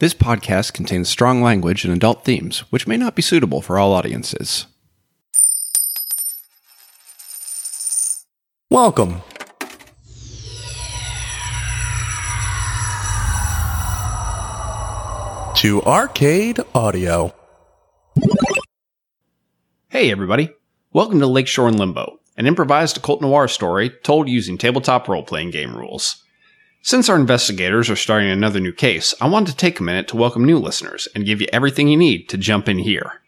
This podcast contains strong language and adult themes, which may not be suitable for all audiences. Welcome. To Arcade Audio. Hey, everybody. Welcome to Lakeshore in Limbo, an improvised occult noir story told using tabletop role playing game rules. Since our investigators are starting another new case, I wanted to take a minute to welcome new listeners and give you everything you need to jump in here.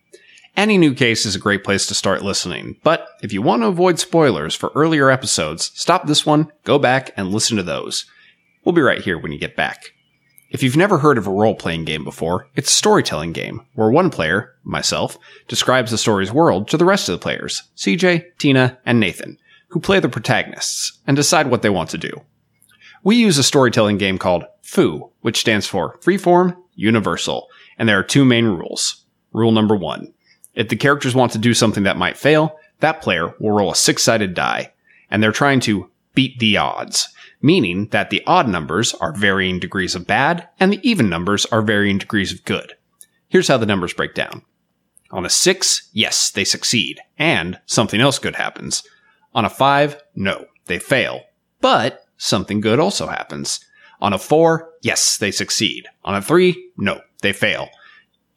Any new case is a great place to start listening, but if you want to avoid spoilers for earlier episodes, stop this one, go back, and listen to those. We'll be right here when you get back. If you've never heard of a role playing game before, it's a storytelling game where one player, myself, describes the story's world to the rest of the players, CJ, Tina, and Nathan, who play the protagonists and decide what they want to do. We use a storytelling game called FOO, which stands for Freeform Universal, and there are two main rules. Rule number one if the characters want to do something that might fail, that player will roll a six sided die, and they're trying to beat the odds meaning that the odd numbers are varying degrees of bad and the even numbers are varying degrees of good. Here's how the numbers break down. On a 6, yes, they succeed, and something else good happens. On a 5, no, they fail, but something good also happens. On a 4, yes, they succeed. On a 3, no, they fail.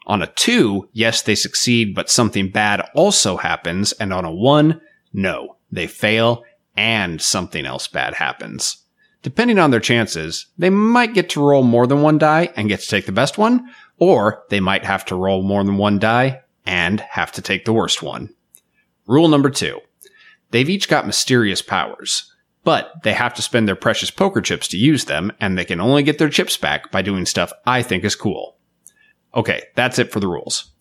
On a 2, yes, they succeed, but something bad also happens, and on a 1, no, they fail, and something else bad happens. Depending on their chances, they might get to roll more than one die and get to take the best one, or they might have to roll more than one die and have to take the worst one. Rule number two. They've each got mysterious powers, but they have to spend their precious poker chips to use them, and they can only get their chips back by doing stuff I think is cool. Okay, that's it for the rules.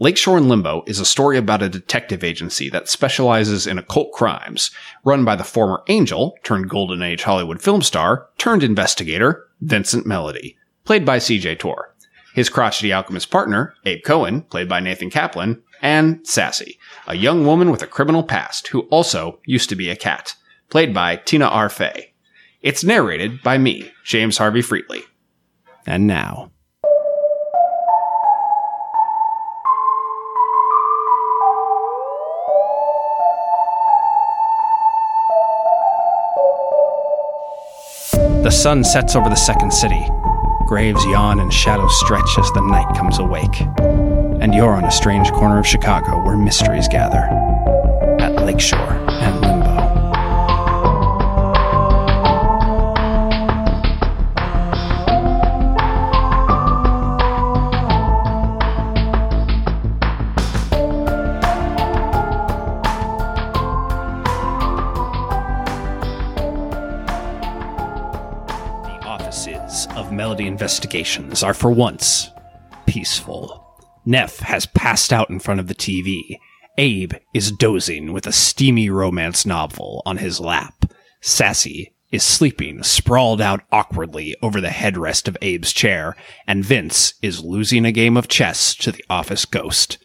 Lakeshore in Limbo is a story about a detective agency that specializes in occult crimes, run by the former Angel turned Golden Age Hollywood film star turned investigator, Vincent Melody, played by CJ Tor. His crotchety alchemist partner, Abe Cohen, played by Nathan Kaplan, and Sassy, a young woman with a criminal past who also used to be a cat, played by Tina R. Fey. It's narrated by me, James Harvey Freetley. And now, The sun sets over the second city. Graves yawn and shadows stretch as the night comes awake. And you're on a strange corner of Chicago where mysteries gather. At Lakeshore and of Investigations are for once peaceful. Neff has passed out in front of the TV. Abe is dozing with a steamy romance novel on his lap. Sassy is sleeping sprawled out awkwardly over the headrest of Abe's chair, and Vince is losing a game of chess to the office ghost.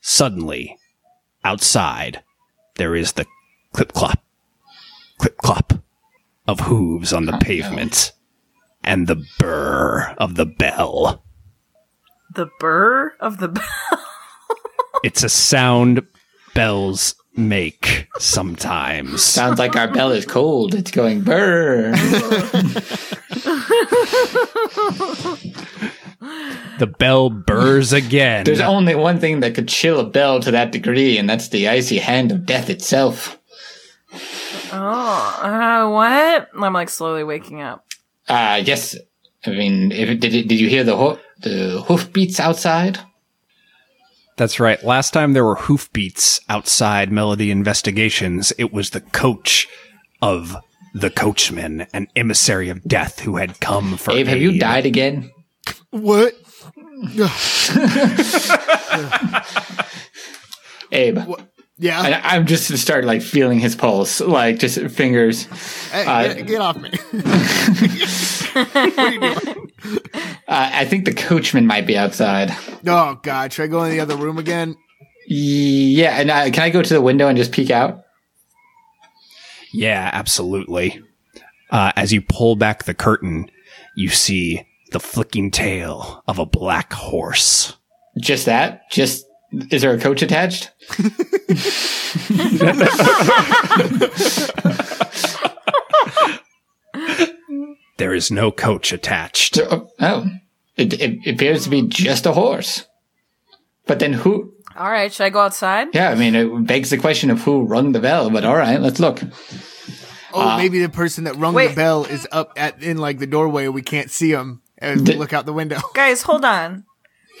Suddenly, outside, there is the clip clop, clip clop of hooves on the oh, pavement and the burr of the bell. The burr of the bell. It's a sound bells make sometimes. Sounds like our bell is cold. It's going burr. The bell burrs again. There's only one thing that could chill a bell to that degree, and that's the icy hand of death itself. Oh, uh, what? I'm like slowly waking up. Uh, yes. I mean, if it, did it, did you hear the ho- the hoofbeats outside? That's right. Last time there were hoofbeats outside Melody Investigations, it was the coach of the coachman, an emissary of death who had come for Abe, have you died again? What? Abe, Yeah. I, I'm just start like feeling his pulse, like just fingers. Hey, uh, get, get off me. Uh, I think the coachman might be outside. oh God! Should I go in the other room again? Yeah, and uh, can I go to the window and just peek out? Yeah, absolutely. Uh, as you pull back the curtain, you see the flicking tail of a black horse. Just that? Just is there a coach attached? There is no coach attached. Oh, oh. It, it appears to be just a horse. But then who? All right, should I go outside? Yeah, I mean, it begs the question of who rung the bell. But all right, let's look. Oh, uh, maybe the person that rung Wait. the bell is up at in like the doorway. We can't see him as we look out the window. Guys, hold on.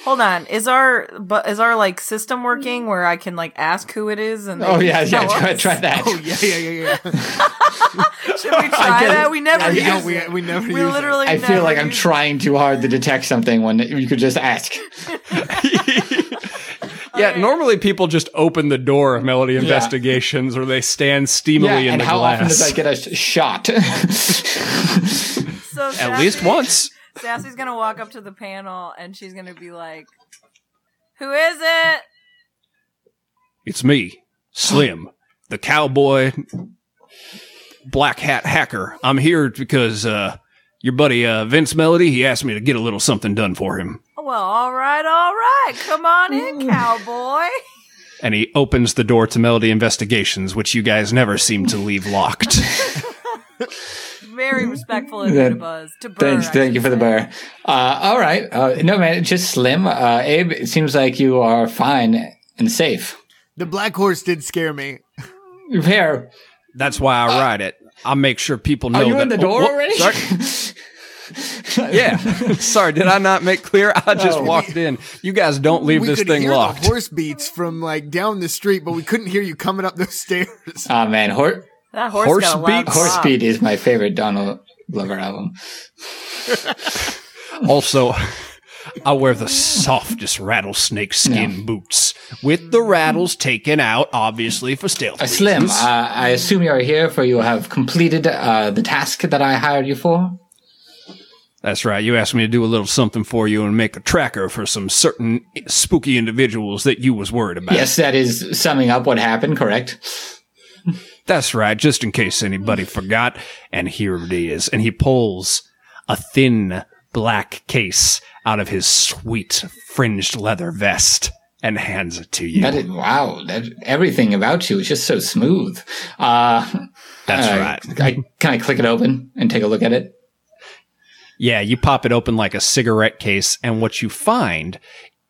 Hold on. Is our but is our like system working where I can like ask who it is and Oh yeah, yeah. Try, try that. Oh yeah, yeah, yeah, yeah. Should we try that? We never I use guess- No, we, it. we never We use it. literally I feel like I'm it. trying too hard to detect something when you could just ask. Yeah, normally people just open the door of Melody Investigations or they stand steamily Yeah, in and the how glass. often does I get a shot? So At least once. Sassy's gonna walk up to the panel and she's gonna be like, "Who is it?" It's me, Slim, the cowboy black hat hacker. I'm here because uh, your buddy uh, Vince Melody, he asked me to get a little something done for him. Well, all right, all right. Come on in, cowboy. And he opens the door to Melody Investigations, which you guys never seem to leave locked. Very respectful of you to Buzz. To Burr, Thanks, thank you for the say. bar. Uh, all right, uh, no man, just Slim. Uh, Abe, it seems like you are fine and safe. The black horse did scare me. Here, That's why I ride it. I make sure people know are you that. in the Oh, door whoop, already? sorry. yeah. sorry, did I not make clear? I just Oh. walked in. You guys don't leave we this could thing hear locked. the horse beats from like down the street, but we couldn't hear you coming up those stairs. Ah man, Hor- That horse, Horse got a loud beats? Horse. Beat is my favorite Donald Glover album. Also, I wear the softest rattlesnake skin boots with the rattles taken out, obviously for stealth. Uh, Slim, uh, I assume you are here for you have completed uh, the task that I hired you for. That's right. You asked me to do a little something for you and make a tracker for some certain spooky individuals that you was worried about. Yes, that is summing up what happened. Correct. That's right, just in case anybody forgot. And here it is. And he pulls a thin black case out of his sweet fringed leather vest and hands it to you. That is wow. That everything about you is just so smooth. Uh, That's uh, right. I, can I click it open and take a look at it? Yeah, you pop it open like a cigarette case, and what you find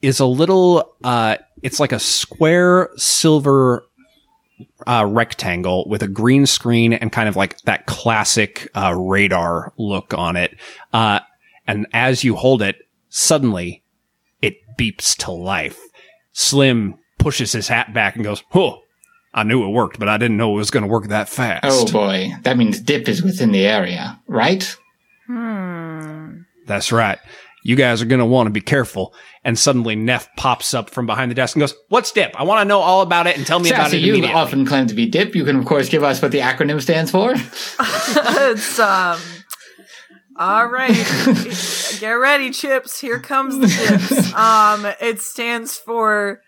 is a little, uh, it's like a square silver uh, rectangle with a green screen and kind of like that classic uh, radar look on it. Uh, and as you hold it, suddenly it beeps to life. Slim pushes his hat back and goes, Oh, I knew it worked, but I didn't know it was going to work that fast. Oh boy, that means Dip is within the area, right? That's right. You guys are going to want to be careful. And suddenly Neff pops up from behind the desk and goes, What's DIP? I want to know all about it and tell me about Sassy, it you often claim to be Dip. You can of course give us what the acronym stands for. it's um. All right, get ready, Chips. Here comes the Chips. Um, it stands for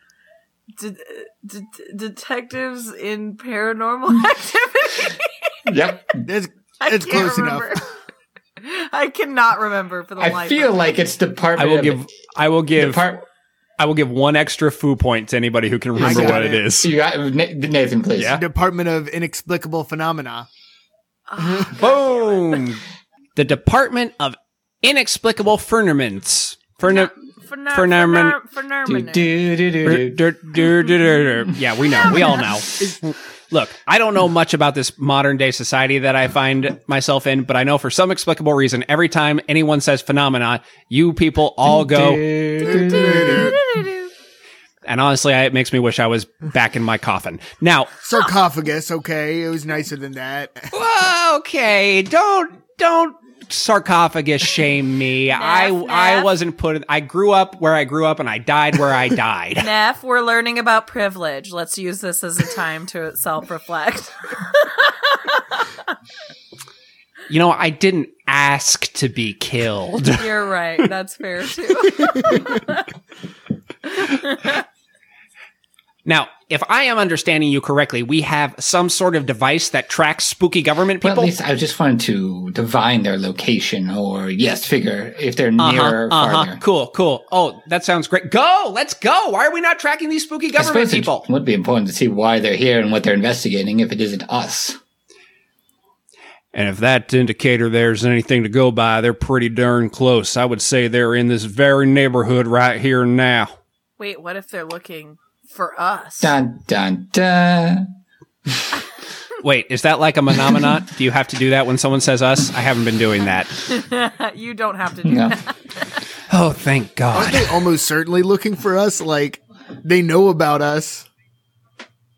de- de- detectives in paranormal activity. yep. That's I close remember. enough. I cannot remember for the I life. feel of me. like it's Department. I will of- give I will give Depart- I will give one extra foo point to anybody who can remember what it it. is. You got Na- Nathan, please. Yeah. Department of Inexplicable Phenomena. Ah, Boom. the Department of Inexplicable Furniment's. Furni- for ner- for Nerman- for Do, Nerman. do, do, do, do. Dur- dur- dur- dur- dur. Yeah, we know. We all know. Look, I don't know much about this modern day society that I find myself in, but I know for some explicable reason, every time anyone says phenomena, you people all go. And honestly, I, it makes me wish I was back in my coffin. Now, Sarcophagus, okay. It was nicer than that. okay, don't don't sarcophagus shame me. I I wasn't put. I grew up where I grew up, and I died where I died. Neff, we're learning about privilege. Let's use this as a time to self-reflect. you know, I didn't ask to be killed. You're right. That's fair too. Now, if I am understanding you correctly, we have some sort of device that tracks spooky government Well, people. at least I just wanted to divine their location, or yes, figure if they're near or uh-huh, farther. uh-huh. Cool, cool. Oh, that sounds great. Go, let's go. Why are we not tracking these spooky I government suppose it people? would be important to see why they're here and what they're investigating if it isn't us. And if that indicator there's anything to go by, they're pretty darn close. I would say they're in this very neighborhood right here now. Wait, what if they're looking for us? Dun dun dun. Wait, is that like a phenomenon? do you have to do that when someone says us? I haven't been doing that. you don't have to do No. that. Oh, thank God. Aren't they almost certainly looking for us? Like they know about us.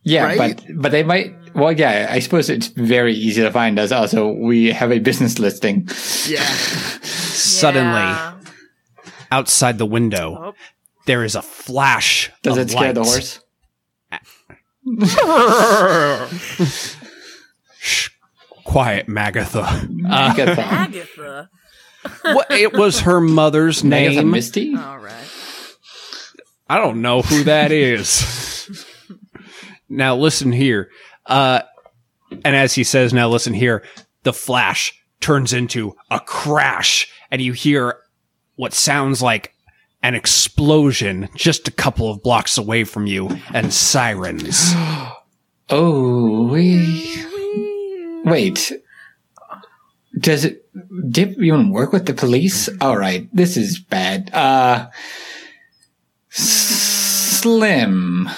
Yeah, Right? but but they might. Well, yeah, I suppose it's very easy to find us. Also, we have a business listing. Yeah. Suddenly, Yeah. outside the window, Oh. There is a flash. Does of it scare the light. horse? Quiet, Magatha. Agatha. Agatha. What, it was her mother's Agatha name. Misty. All right. I don't know who that is. Now listen here. Uh, and as he says, now listen here, the flash turns into a crash and you hear what sounds like an explosion just a couple of blocks away from you and sirens. Oh, we. Wait. Does it. Dip even work with the police? Alright, this is bad. Uh. Slim.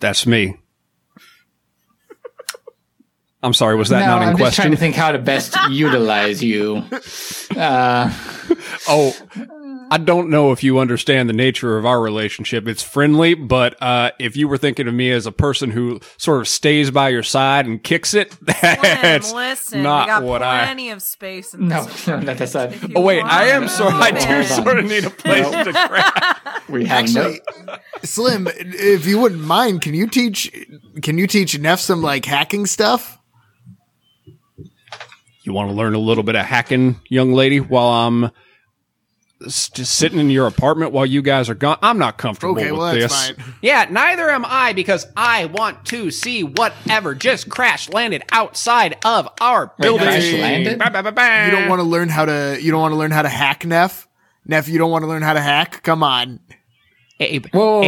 That's me. I'm sorry, was that no, not in question? I'm trying to think how to best utilize you. Uh, Oh, I don't know if you understand the nature of our relationship. It's friendly, but uh, if you were thinking of me as a person who sort of stays by your side and kicks it, that's Slim, listen, not we got what I. plenty of space in no, this. no, no, not. If you Oh wait, I am to. sorry. I do Hold sort of need a place to crash. We have Actually, Slim, if you wouldn't mind, can you teach can you teach Neff some like hacking stuff? You want to learn a little bit of hacking, young lady, while I'm s- just sitting in your apartment while you guys are gone? I'm not comfortable Okay, with well that's this. fine. yeah, neither am I because I want to see whatever just crash landed outside of our building. crash landed? Ba, ba, ba, ba. You don't want to learn how to you don't want to learn how to hack Neff? Neff, you don't want to learn how to hack? Come on. Abe, Whoa.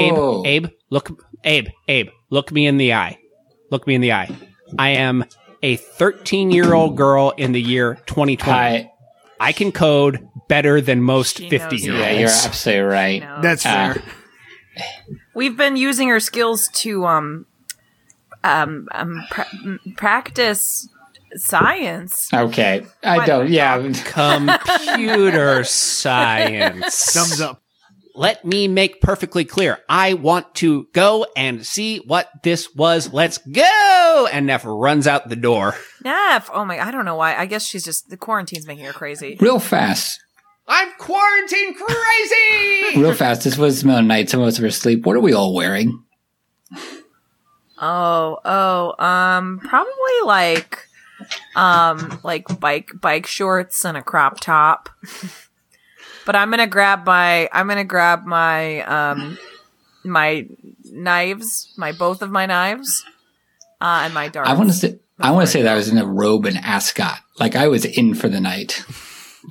Abe, Abe, look, Abe, Abe, look me in the eye. Look me in the eye. I am a 13 year old girl in the year 2020. I, I can code better than most She 50 knows year it. yeah, you're absolutely right. No. That's Ah. fair. We've been using her skills to um um, um pra- m- practice science. Okay, I don't. Yeah, Computer science. Thumbs up. Let me make perfectly clear. I want to go and see what this was. Let's go! And Neff runs out the door. Neff, oh my, I don't know why. I guess she's just the quarantine's making her crazy. real fast, I'm quarantine crazy! real fast. This was middle of the night. Some of us were asleep. What are we all wearing? Oh, oh, um, probably like, um, like bike bike shorts and a crop top. but I'm gonna grab my, I'm gonna grab my, um, my knives, my both of my knives, uh, and my darts. I want to say. I want to say that I was in a robe and ascot, like I was in for the night.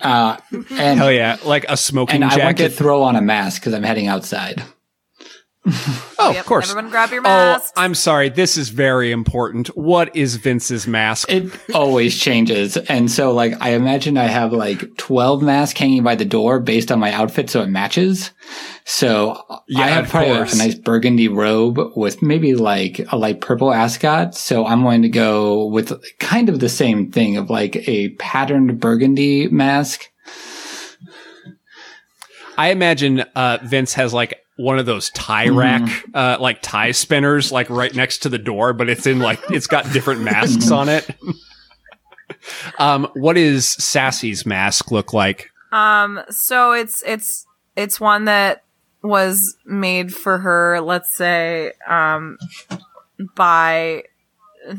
Uh, and Hell yeah, like a smoking and I want to throw on a mask because I'm heading outside. Oh, Yep, of course. Everyone, grab your Oh. I'm sorry. This is very important. What is Vince's mask? It always changes, and so like I imagine I have like twelve masks hanging by the door based on my outfit, so it matches. So Yeah, I have of probably like course. a nice burgundy robe with maybe like a light purple ascot. So I'm going to go with kind of the same thing of like a patterned burgundy mask. I imagine uh, Vince has like one of those tie rack, uh, like tie spinners, like right next to the door, but it's in like it's got different masks on it. um, what does Sassy's mask look like? Um, so it's it's it's one that was made for her, let's say, um, by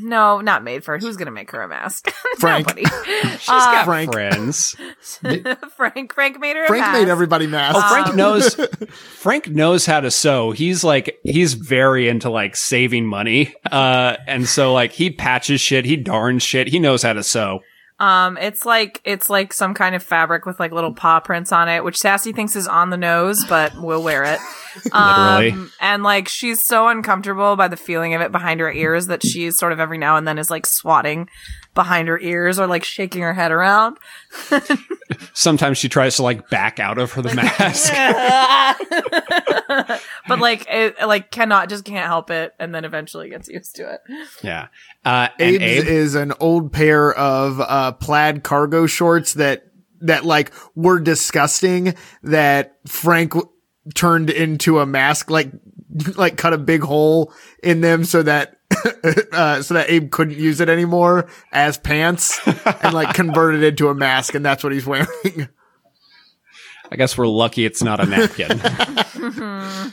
no, not made for it. Who's gonna make her a mask? Frank. Nobody. She's got Frank. friends. Frank. Frank made her. a Frank mask. made everybody masks. Oh, Frank Um, knows. Frank knows how to sew. He's like he's very into like saving money, uh, and so like he patches shit, he darns shit, he knows how to sew. Um, it's like it's like some kind of fabric with like little paw prints on it, which Sassy thinks is on the nose, but we'll wear it. Literally. Um, and like she's so uncomfortable by the feeling of it behind her ears that she's sort of every now and then is like swatting behind her ears or like shaking her head around. Sometimes she tries to like back out of her the mask. but like it like cannot just can't help it and then eventually gets used to it. yeah, uh, Abe's Abe. is an old pair of uh, plaid cargo shorts that that like were disgusting. That Frank w- turned into a mask, like like cut a big hole in them so that uh, so that Abe couldn't use it anymore as pants, and like converted it into a mask, and that's what he's wearing. I guess we're lucky it's not a napkin.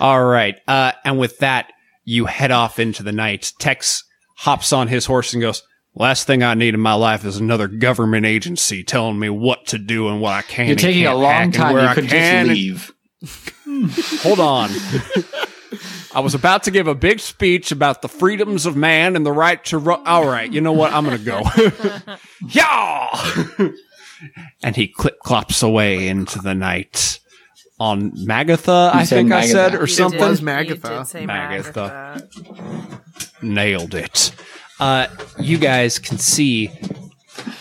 All right. Uh, and with that, you head off into the night. Tex hops on his horse and goes, Last thing I need in my life is another government agency telling me what to do and what I can. You're taking a can't long time. You I could just can and- leave. Hold on. I was about to give a big speech about the freedoms of man and the right to run. All right, you know what? I'm going to go. yeah! and he clip clops away into the night on Magatha, I said think I said, or You something. did- Magatha. You did say Magatha. Magatha. Nailed it. Uh, you guys can see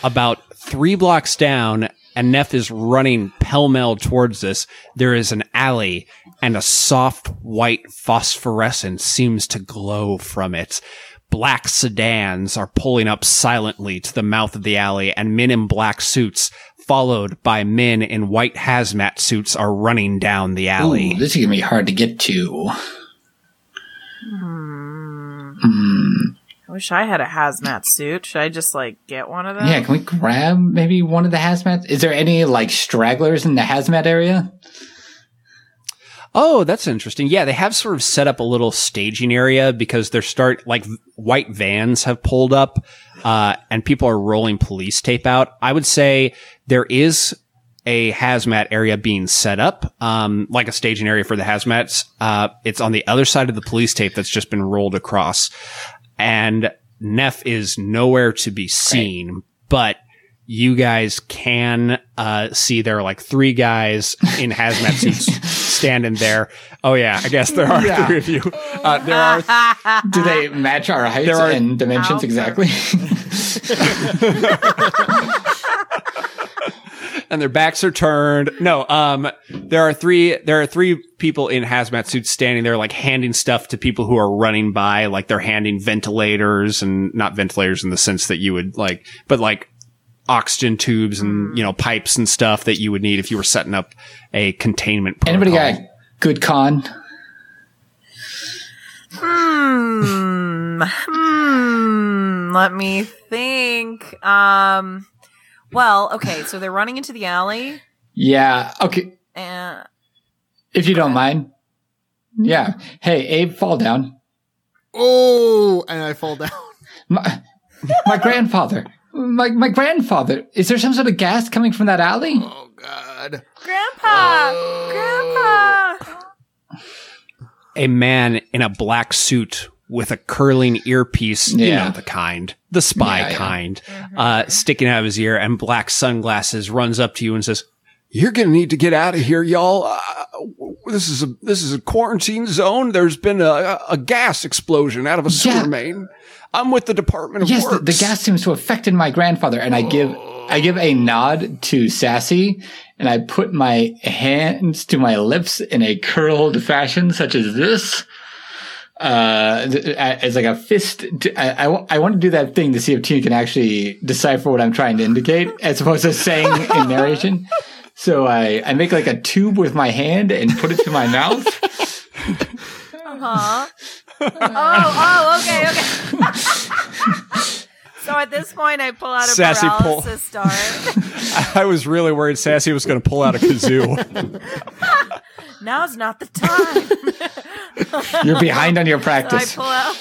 about three blocks down, and Neff is running pell mell towards this. There is an alley, and a soft white phosphorescence seems to glow from it. Black sedans are pulling up silently to the mouth of the alley, and men in black suits, followed by men in white hazmat suits, are running down the alley. Ooh, this is gonna be hard to get to. I wish I had a hazmat suit. Should I just like get one of them? Yeah, can we grab maybe one of the hazmat? Is there any like stragglers in the hazmat area? Oh, that's interesting. Yeah, they have sort of set up a little staging area because they're start like white vans have pulled up, uh, and people are rolling police tape out. I would say there is a hazmat area being set up, um, like a staging area for the hazmats. Uh, it's on the other side of the police tape that's just been rolled across, and Neff is nowhere to be seen, but you guys can uh, see there are like three guys in hazmat suits standing there. Oh yeah, I guess there are Yeah. three of you. Uh, there are Do they match our heights There are- and dimensions How exactly? And their backs are turned. No, um, there are three. There are three people in hazmat suits standing there, like handing stuff to people who are running by. Like they're handing ventilators and not ventilators in the sense that you would like, but like oxygen tubes and you know pipes and stuff that you would need if you were setting up a containment. Protocol. Anybody got a good con? Hmm. Hmm. Let me think. Um. Well, okay. So they're running into the alley, Yeah. Okay. and If you don't mind. Yeah. Hey, Abe, fall down. Oh, and I fall down. My, my grandfather. My my grandfather. Is there some sort of gas coming from that alley? Oh God. Grandpa, Grandpa. Oh. a man in a black suit with a curling earpiece, you know the kind, the spy Yeah, yeah. kind, uh, sticking out of his ear and black sunglasses, runs up to you and says, "You're gonna need to get out of here, y'all. Uh, this is a this is a quarantine zone. There's been a, a gas explosion out of a sewer Yeah. main. I'm with the Department of Yes, the, the gas seems to have affected my grandfather, and I give I give a nod to Sassy, and I put my hands to my lips in a curled fashion, such as this. Uh, as like a fist. t- I, I, wa- I want to do that thing to see if Tina can actually decipher what I'm trying to indicate, as opposed to saying in narration. So I, I make like a tube with my hand and put it to my mouth. Uh huh. oh, oh, okay, okay. so at this point, I pull out a Sassy pull. dart. I was really worried Sassy was going to pull out a kazoo. now's not the time. You're behind on your So I practice. pull out.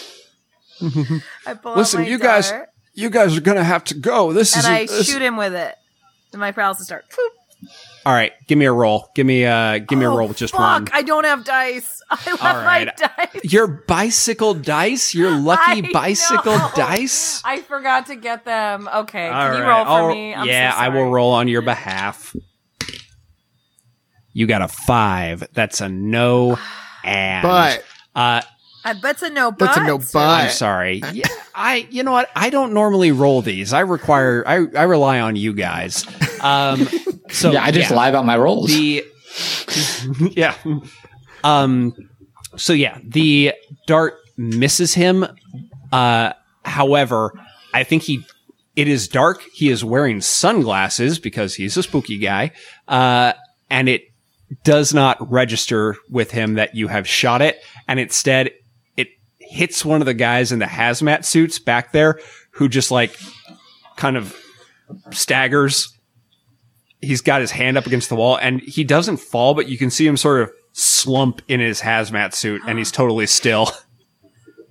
I pull Listen, out my you guys- You guys are gonna have to go. This and is. And I this- shoot him with it. And my paralysis dart. Boop. All right, give me a roll. Give me uh give me a Oh, roll with just fuck, one. I don't have dice. I left All my dice. Your bicycle dice, your lucky I bicycle know. dice. I forgot to get them. Okay, All can you roll for I'll- me? I'm so yeah, I will roll on your behalf. You got a five. That's a no. And But uh, I bet's a no. But That's a no But I'm sorry. Yeah, I. You know what? I don't normally roll these. I require. I. I rely on you guys. Um. So yeah, I just lie about my rolls. the yeah um so yeah the dart misses him uh however i think he it is dark he is wearing sunglasses because he's a spooky guy uh and it does not register with him that you have shot it and instead it hits one of the guys in the hazmat suits back there who just like kind of staggers he's got his hand up against the wall and he doesn't fall, but you can see him sort of slump in his hazmat suit and he's totally still.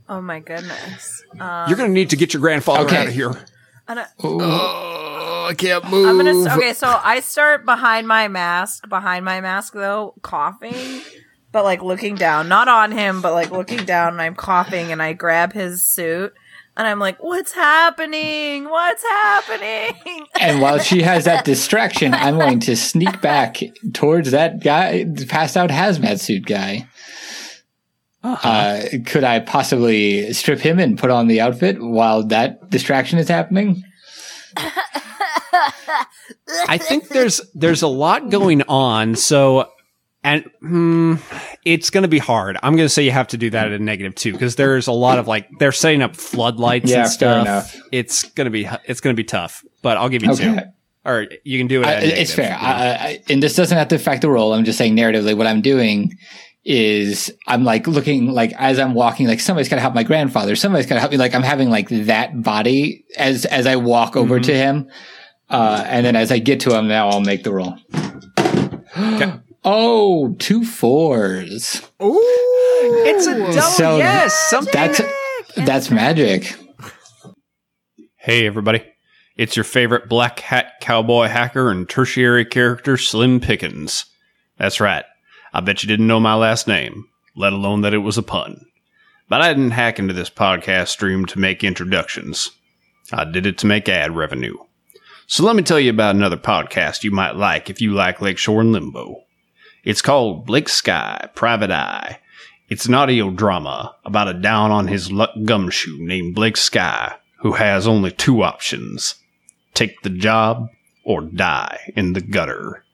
Oh my goodness. Um, You're going to need to get your grandfather Okay. out of here. and I- Oh, I can't move. I'm gonna. Okay, so I start behind my mask. Behind my mask, though, coughing, but like looking down, not on him, but like looking down, and I'm coughing, and I grab his suit, and I'm like, "What's happening? What's happening?" and while she has that distraction, I'm going to sneak back towards that guy, passed out hazmat suit guy. uh could I possibly strip him and put on the outfit while that distraction is happening? I think there's there's a lot going on, so and hmm, it's going to be hard. I'm going to say you have to do that at a negative two because there's a lot of like they're setting up floodlights Yeah, and fair stuff. enough. It's going to be it's going to be tough, but I'll give you two. Okay. Or you can do it. I, it's negative. fair. I, I, and this doesn't have to affect the role. I'm just saying narratively, what I'm doing is I'm like looking like as I'm walking, like somebody's got to help my grandfather. Somebody's got to help me. Like I'm having like that body as, as I walk over to him. Uh, and then as I get to him, now I'll make the roll. oh, two fours. Ooh. It's a double So yes. Something. That's, that's magic. Hey, everybody. It's your favorite black hat cowboy hacker and tertiary character, Slim Pickens. That's right. I bet you didn't know my last name, let alone that it was a pun. But I didn't hack into this podcast stream to make introductions. I did it to make ad revenue. So let me tell you about another podcast you might like if you like Lakeshore in Limbo. It's called Blake Skye, Private Eye. It's an audio drama about a down on his luck gumshoe named Blake Skye who has only two options take the job or die in the gutter.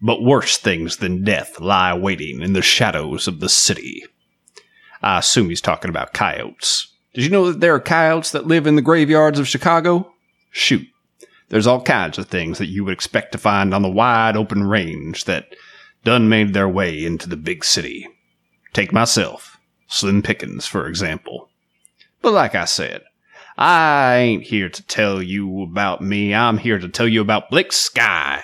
But worse things than death lie waiting in the shadows of the city. I assume he's talking about coyotes. Did you know that there are coyotes that live in the graveyards of Chicago? Shoot. There's all kinds of things that you would expect to find on the wide open range that done made their way into the big city. Take myself, Slim Pickens, for example. But like I said, I ain't here to tell you about me. I'm here to tell you about Blake Skye.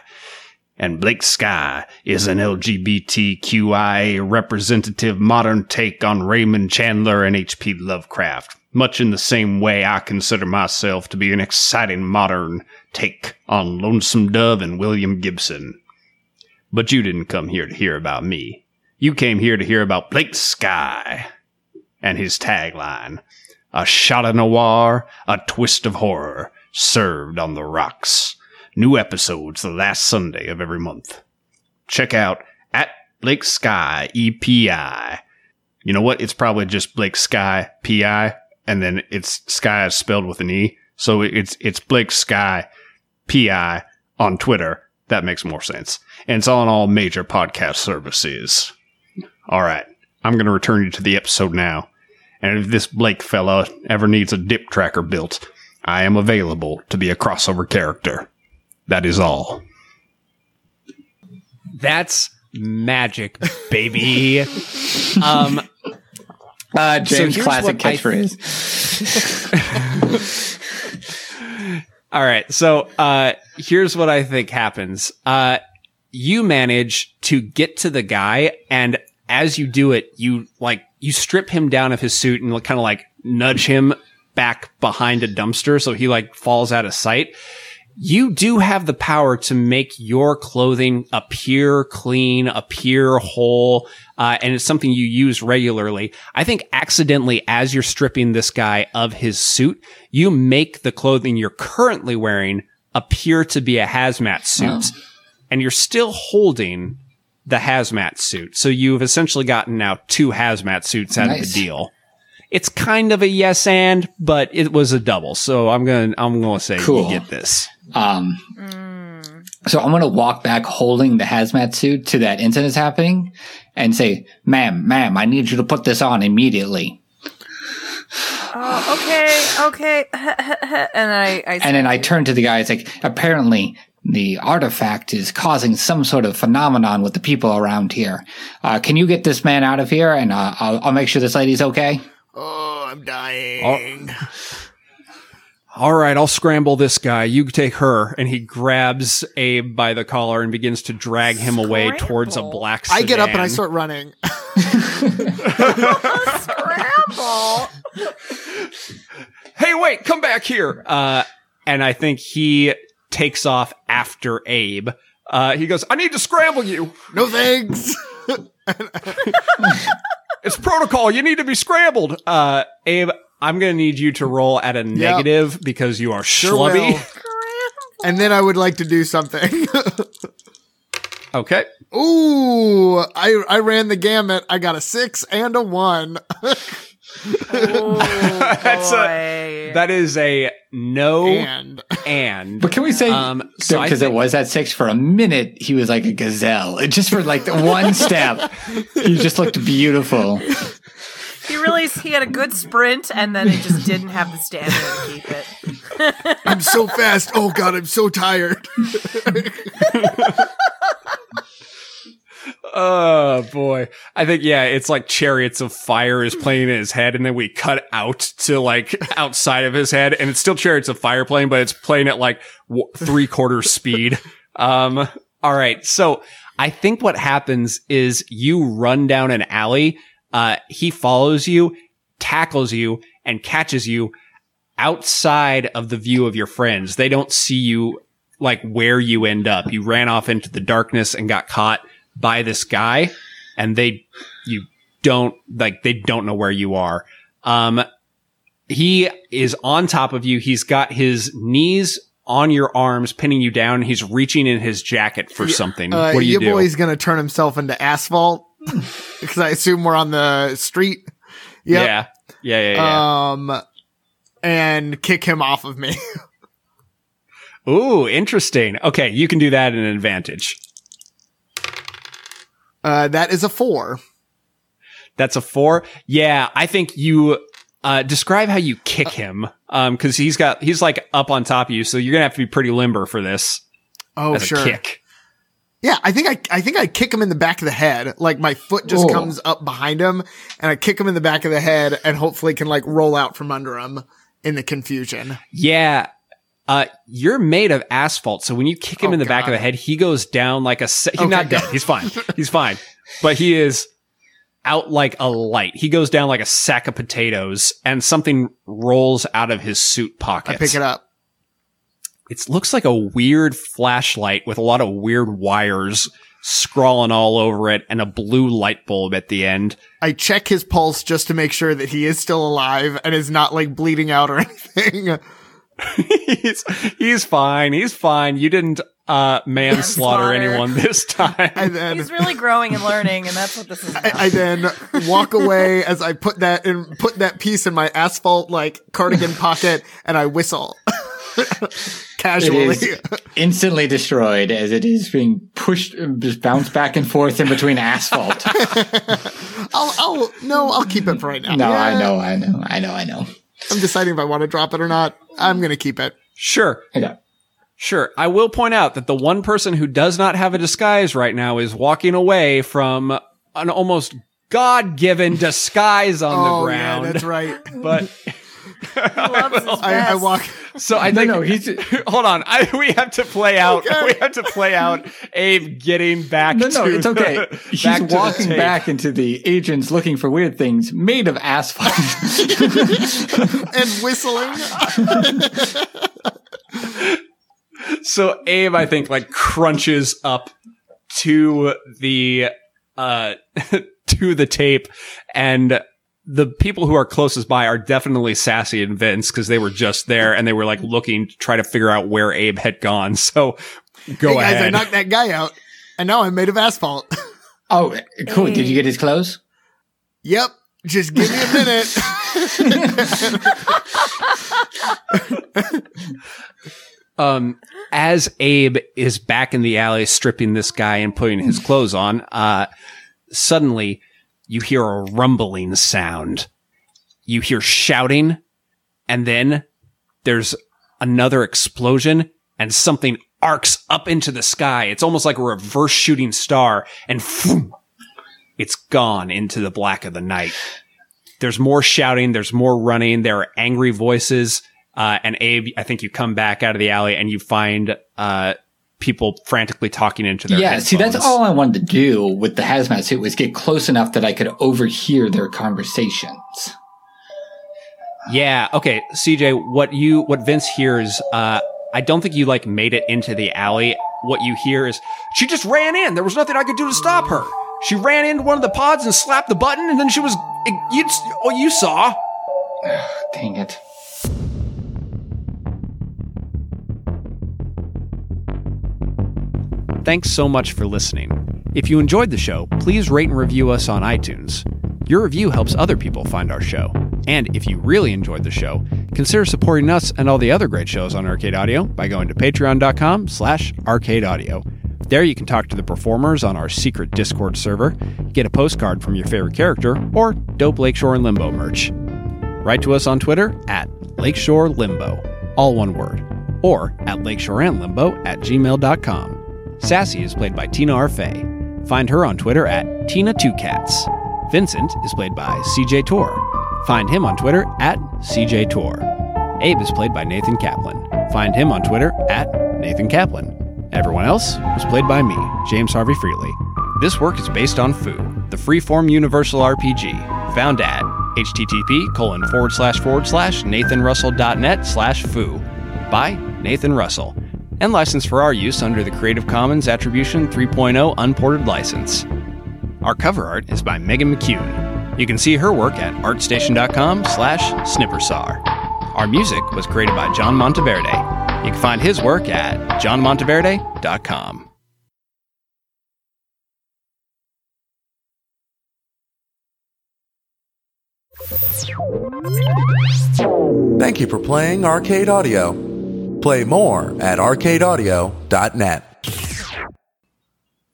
And Blake Skye is an LGBTQIA representative modern take on Raymond Chandler and H.P. Lovecraft, much in the same way I consider myself to be an exciting modern take on Lonesome Dove and William Gibson. But you didn't come here to hear about me. You came here to hear about Blake Skye and his tagline a shot of noir, a twist of horror, served on the rocks. New episodes the last Sunday of every month. Check out at Blake Sky EPI. You know what? It's probably just Blake Skye PI, and then it's Sky is spelled with an E. So it's it's Blake Skye PI on Twitter. That makes more sense. And it's on all major podcast services. All right. I'm going to return you to the episode now. And if this Blake fella ever needs a dip tracker built, I am available to be a crossover character. That is all. That's magic, baby. um, Uh, James' here's classic catchphrase. all right. So uh, here's what I think happens. Uh, you manage to get to the guy and as you do it, you like, you strip him down of his suit and kind of like nudge him back behind a dumpster. So he like falls out of sight. You do have the power to make your clothing appear clean, appear whole, uh, and it's something you use regularly. I think accidentally, as you're stripping this guy of his suit, you make the clothing you're currently wearing appear to be a hazmat suit, and you're still holding the hazmat suit. So you've essentially gotten now two hazmat suits out of the deal. It's kind of a yes and, but it was a double. So I'm gonna I'm gonna say Cool. you get this. Um, so I'm going to walk back holding the hazmat suit to that incident's happening and say, ma'am, ma'am, I need you to put this on immediately. Oh, okay, okay. and I, I And then I turn to the guy. It's like, apparently the artifact is causing some sort of phenomenon with the people around here. Uh, can you get this man out of here? And uh, I'll, I'll make sure this lady's okay. Oh, I'm dying. All right, I'll scramble this guy. You take her. And he grabs Abe by the collar and begins to drag him away towards a Scramble? black I get up and I start running. scramble. hey, wait, come back here. Uh, and I think he takes off after Abe. Uh, he goes, I need to scramble you. no thanks. It's protocol. You need to be scrambled. Uh, Abe, I'm going to need you to roll at a negative because you are Sure schlubby. And then I would like to do something. Okay. Ooh, I I ran the gamut. I got a six and a one. Oh, That's a, That is a no and. And But can we say, Um, so because it was at six for a minute, he was like a gazelle. It just for like the one step, he just looked beautiful. He really he had a good sprint, and then it just didn't have the stamina to keep it. I'm so fast. Oh god, I'm so tired. Oh boy. I think, yeah, it's like Chariots of Fire is playing in his head and then we cut out to like outside of his head and it's still Chariots of Fire playing, but it's playing at like w- three quarter speed. Um, all right. So I think what happens is you run down an alley. Uh, he follows you, tackles you and catches you outside of the view of your friends. They don't see you like where you end up. You ran off into the darkness and got caught by this guy and they, you don't like, they don't know where you are. Um, he is on top of you. He's got his knees on your arms, pinning you down. He's reaching in his jacket for something. Uh, what do you your do? boy's gonna turn himself into asphalt because I assume we're on the street. Yep. Yeah. Yeah. Yeah. Yeah. Um, and kick him off of me. Ooh, interesting. Okay. You can do that in an advantage. Uh, that is a four. That's a four. Yeah, I think you uh, describe how you kick him. Um, because he's got he's like up on top of you, so you're gonna have to be pretty limber for this Oh, sure. a kick. Yeah, I think I, I think I kick him in the back of the head. Like my foot just Oh. comes up behind him and I kick him in the back of the head and hopefully can like roll out from under him in the confusion. Yeah. Uh, you're made of asphalt, so when you kick him Oh, in the back of the head, he goes down like a. Se- he's Okay, not dead. He's fine. He's fine. But he is out like a light. He goes down like a sack of potatoes, and something rolls out of his suit pocket. I pick it up. It looks like a weird flashlight with a lot of weird wires scrawling all over it, and a blue light bulb at the end. I check his pulse just to make sure that he is still alive and is not like bleeding out or anything. he's he's fine. He's fine. You didn't uh manslaughter Manslaughter. anyone this time. And then He's really growing and learning, and that's what this is. About. I, I then walk away as I put that and put that piece in my asphalt like cardigan pocket and I whistle It casually. is instantly destroyed as it is being pushed, just bounced back and forth in between asphalt. I'll, I'll, no, I'll keep it for right now. No, I know, I know, I know, I know. I'm deciding if I want to drop it or not. I'm gonna keep it. Sure. Okay. Sure. I will point out that the one person who does not have a disguise right now is walking away from an almost God-given disguise on oh the ground. yeah, that's right. But He loves his I, I vest. walk, So I think no, no he's hold on. I, we have to play out. Okay. We have to play out Abe getting back. no, no, to it's okay. the- He's back walking back into the agents looking for weird things made of asphalt. and whistling. So Abe, I think, like crunches up to the uh to the tape, and the people who are closest by are definitely Sassy and Vince because they were just there and they were like looking to try to figure out where Abe had gone. So go hey guys, I knocked that guy out, and now I'm made of asphalt. oh, cool. Did you get his clothes? yep. Just give me a minute. um, as Abe is back in the alley stripping this guy and putting his clothes on, uh, suddenly you hear a rumbling sound. You hear shouting, and then there's another explosion, and something arcs up into the sky. It's almost like a reverse shooting star, and phoom, it's gone into the black of the night. There's more shouting, there's more running, there are angry voices. Uh, and Abe, I think you come back out of the alley and you find uh, people frantically talking into their Yeah, see, that's all I wanted to do with the hazmat suit was get close enough that I could overhear their conversations. Yeah. Okay, CJ, what you what Vince hears, uh, I don't think you like made it into the alley. What you hear is she just ran in. There was nothing I could do to stop her. She ran into one of the pods and slapped the button, and then she was. You, oh, you saw. Dang it. Thanks so much for listening. If you enjoyed the show, please rate and review us on iTunes. Your review helps other people find our show. And if you really enjoyed the show, consider supporting us and all the other great shows on Arcade Audio by going to patreon.com slash arcadeaudio. There you can talk to the performers on our secret Discord server, get a postcard from your favorite character, or dope Lakeshore in Limbo merch. Write to us on Twitter at Lakeshore Limbo, all one word, or at lakeshoreandlimbo at gmail.com. Sassy is played by Tina Arfey. Find her on Twitter at Tina2Cats. Vincent is played by CJ Tor. Find him on Twitter at CJ Tor. Abe is played by Nathan Kaplan. Find him on Twitter at Nathan Kaplan. Everyone else was played by me, James Harvey Freely. This work is based on Foo, the freeform universal RPG, found at http colon forward slash forward slash nathanrussell.net slash foo by Nathan Russell, and licensed for our use under the Creative Commons Attribution 3.0 Unported License. Our cover art is by Megan McCune. You can see her work at artstation.com slash snippersar. Our music was created by John Monteverde. You can find his work at johnmonteverde.com. Thank you for playing Arcade Audio. Play more at arcadeaudio.net.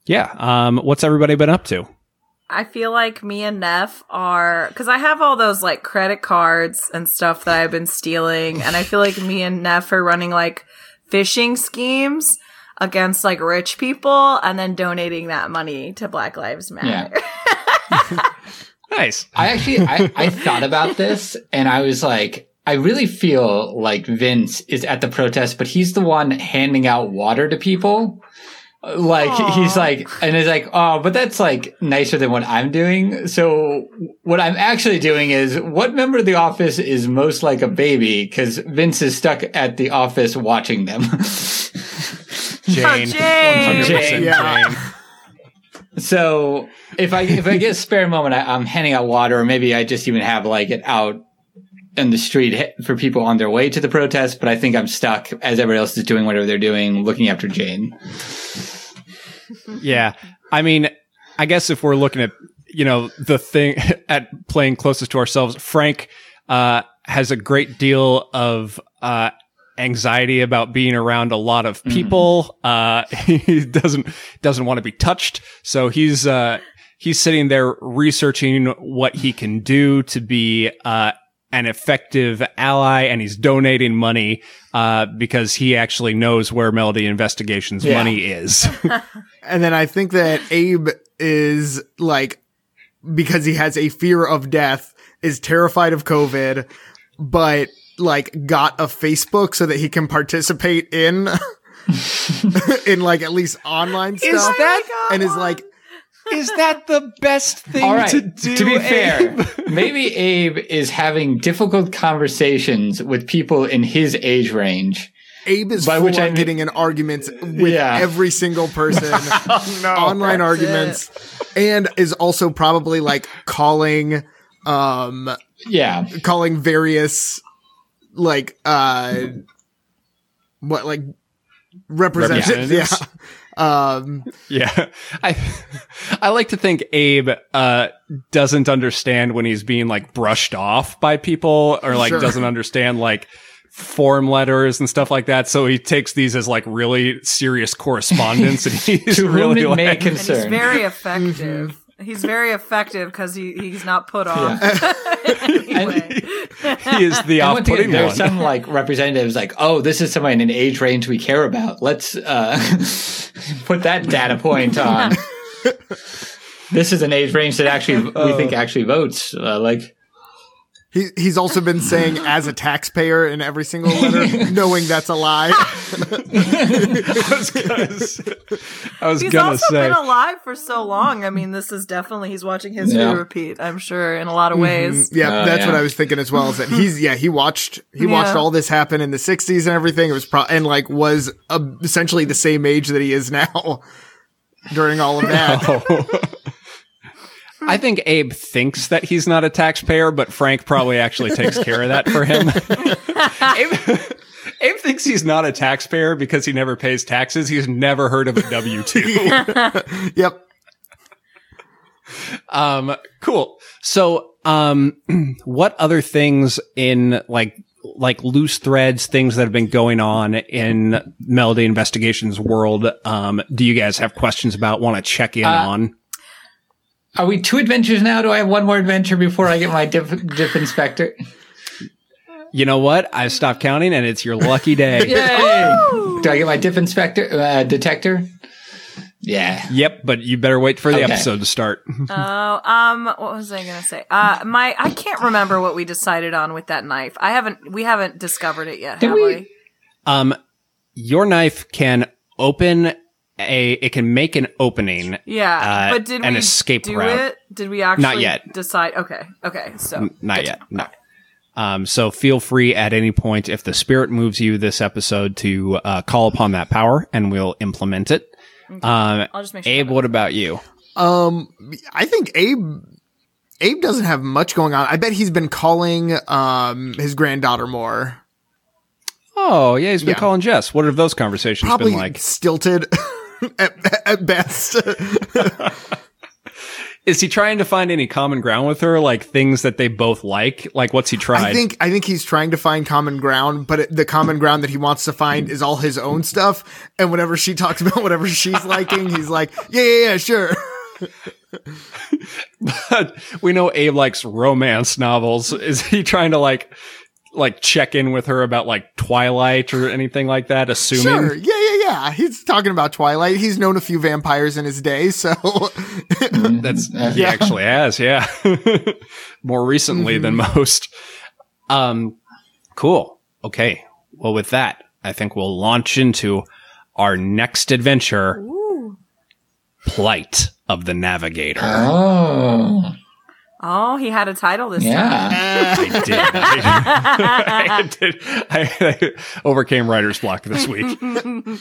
Yeah, um, what's everybody been up to? I feel like me and Neff are because I have all those like credit cards and stuff that I've been stealing, and I feel like me and Neff are running like phishing schemes against like rich people and then donating that money to Black Lives Matter. Nice. I actually I, I thought about this and I was like, I really feel like Vince is at the protest, but he's the one handing out water to people. Like he's like, and it's like, oh, but that's like nicer than what I'm doing. So what I'm actually doing is, what member of the office is most like a baby? Because Vince is stuck at the office watching them. Oh, Jane. Jane. 100% Jane, yeah. Jane. So if I if I get a spare moment, I, I'm handing out water, or maybe I just even have like it out in the street for people on their way to the protest. But I think I'm stuck as everybody else is doing whatever they're doing, looking after Jane. Yeah. I mean, I guess if we're looking at, you know, the thing at playing closest to ourselves, Frank uh, has a great deal of uh, anxiety about being around a lot of people. Uh, he doesn't doesn't want to be touched, so he's uh, he's sitting there researching what he can do to be uh, an effective ally, and he's donating money uh, because he actually knows where Melody Investigations Yeah. money is. And then I think that Abe is like, because he has a fear of death, is terrified of COVID, but like got a Facebook so that he can participate in in like at least online stuff. Is that and is like is that the best thing All right. to do? to be Abe? fair, maybe Abe is having difficult conversations with people in his age range. Abe is By which I on mean- getting in arguments with Yeah. every single person, online That's arguments, and is also probably like calling, um, Yeah. calling various like uh, what like representatives, yeah. Representatives? Um, Yeah. I I like to think Abe uh doesn't understand when he's being like brushed off by people or like Sure. doesn't understand like form letters and stuff like that. So he takes these as like really serious correspondence and he's To really it may like, And he's very effective. He's very effective because he, he's not put off. anyway. he is the And one off-putting there are some like representatives like, oh, this is somebody in an age range we care about. Let's uh, put that data point on. this is an age range that actually we think actually votes. Uh, like, he he's also been saying as a taxpayer in every single letter, knowing that's a lie. I was gonna say, I was He's gonna also say been alive for so long. I mean, this is definitely he's watching history Yeah. repeat. I'm sure in a lot of ways. Yeah, Uh, that's yeah. what I was thinking as well. Is that he's yeah he watched he watched all this happen in the '60s and everything. It was pro- and like was uh, essentially the same age that he is now during all of that. I think Abe thinks that he's not a taxpayer, but Frank probably actually takes care of that for him. Abe, Abe thinks he's not a taxpayer because he never pays taxes. He's never heard of a W two. yep. um, cool. So, um, what other things in like like loose threads, things that have been going on in Melody Investigations world, um, do you guys have questions about? Want to check in on? Are we two adventures now? Do I have one more adventure before I get my diff, diff inspector? You know what? I stopped counting, and it's your lucky day. Do I get my diff inspector uh, detector? Yeah. Yep, but you better wait for the Okay. episode to start. Oh, um, what was I gonna say? Uh, my I can't remember what we decided on with that knife. I haven't. We haven't discovered it yet, Did have we? we? Um, your knife can open a. It can make an opening. Yeah, Uh, but did an we escape do route. it? Did we actually not yet. decide? Okay, okay. So Not yet. No. Um, so feel free at any point if the spirit moves you this episode to uh, call upon that power, and we'll implement it. Um, I'll just make sure. Abe, what about you? Um, I think Abe Abe doesn't have much going on. I bet he's been calling um his granddaughter more. Oh, yeah, he's been Yeah. calling Jess. What have those conversations Probably been like? stilted at, at best. Is he trying to find any common ground with her, like things that they both like? Like, what's he trying? I think I think he's trying to find common ground, but it, the common ground that he wants to find is all his own stuff. And whenever she talks about whatever she's liking, he's like, "Yeah, yeah, yeah, sure." But we know Abe likes romance novels. Is he trying to like like check in with her about like Twilight or anything like that? Assuming Sure. Yeah, yeah, yeah. He's talking about Twilight. He's known a few vampires in his day, so mm-hmm. that's he actually has, yeah. More recently than mm-hmm. most. Um cool. Okay. Well with that, I think we'll launch into our next adventure. Plight of the Navigator. Oh. Oh, he had a title this time. Yeah. I did. I, I did. I, I overcame writer's block this week.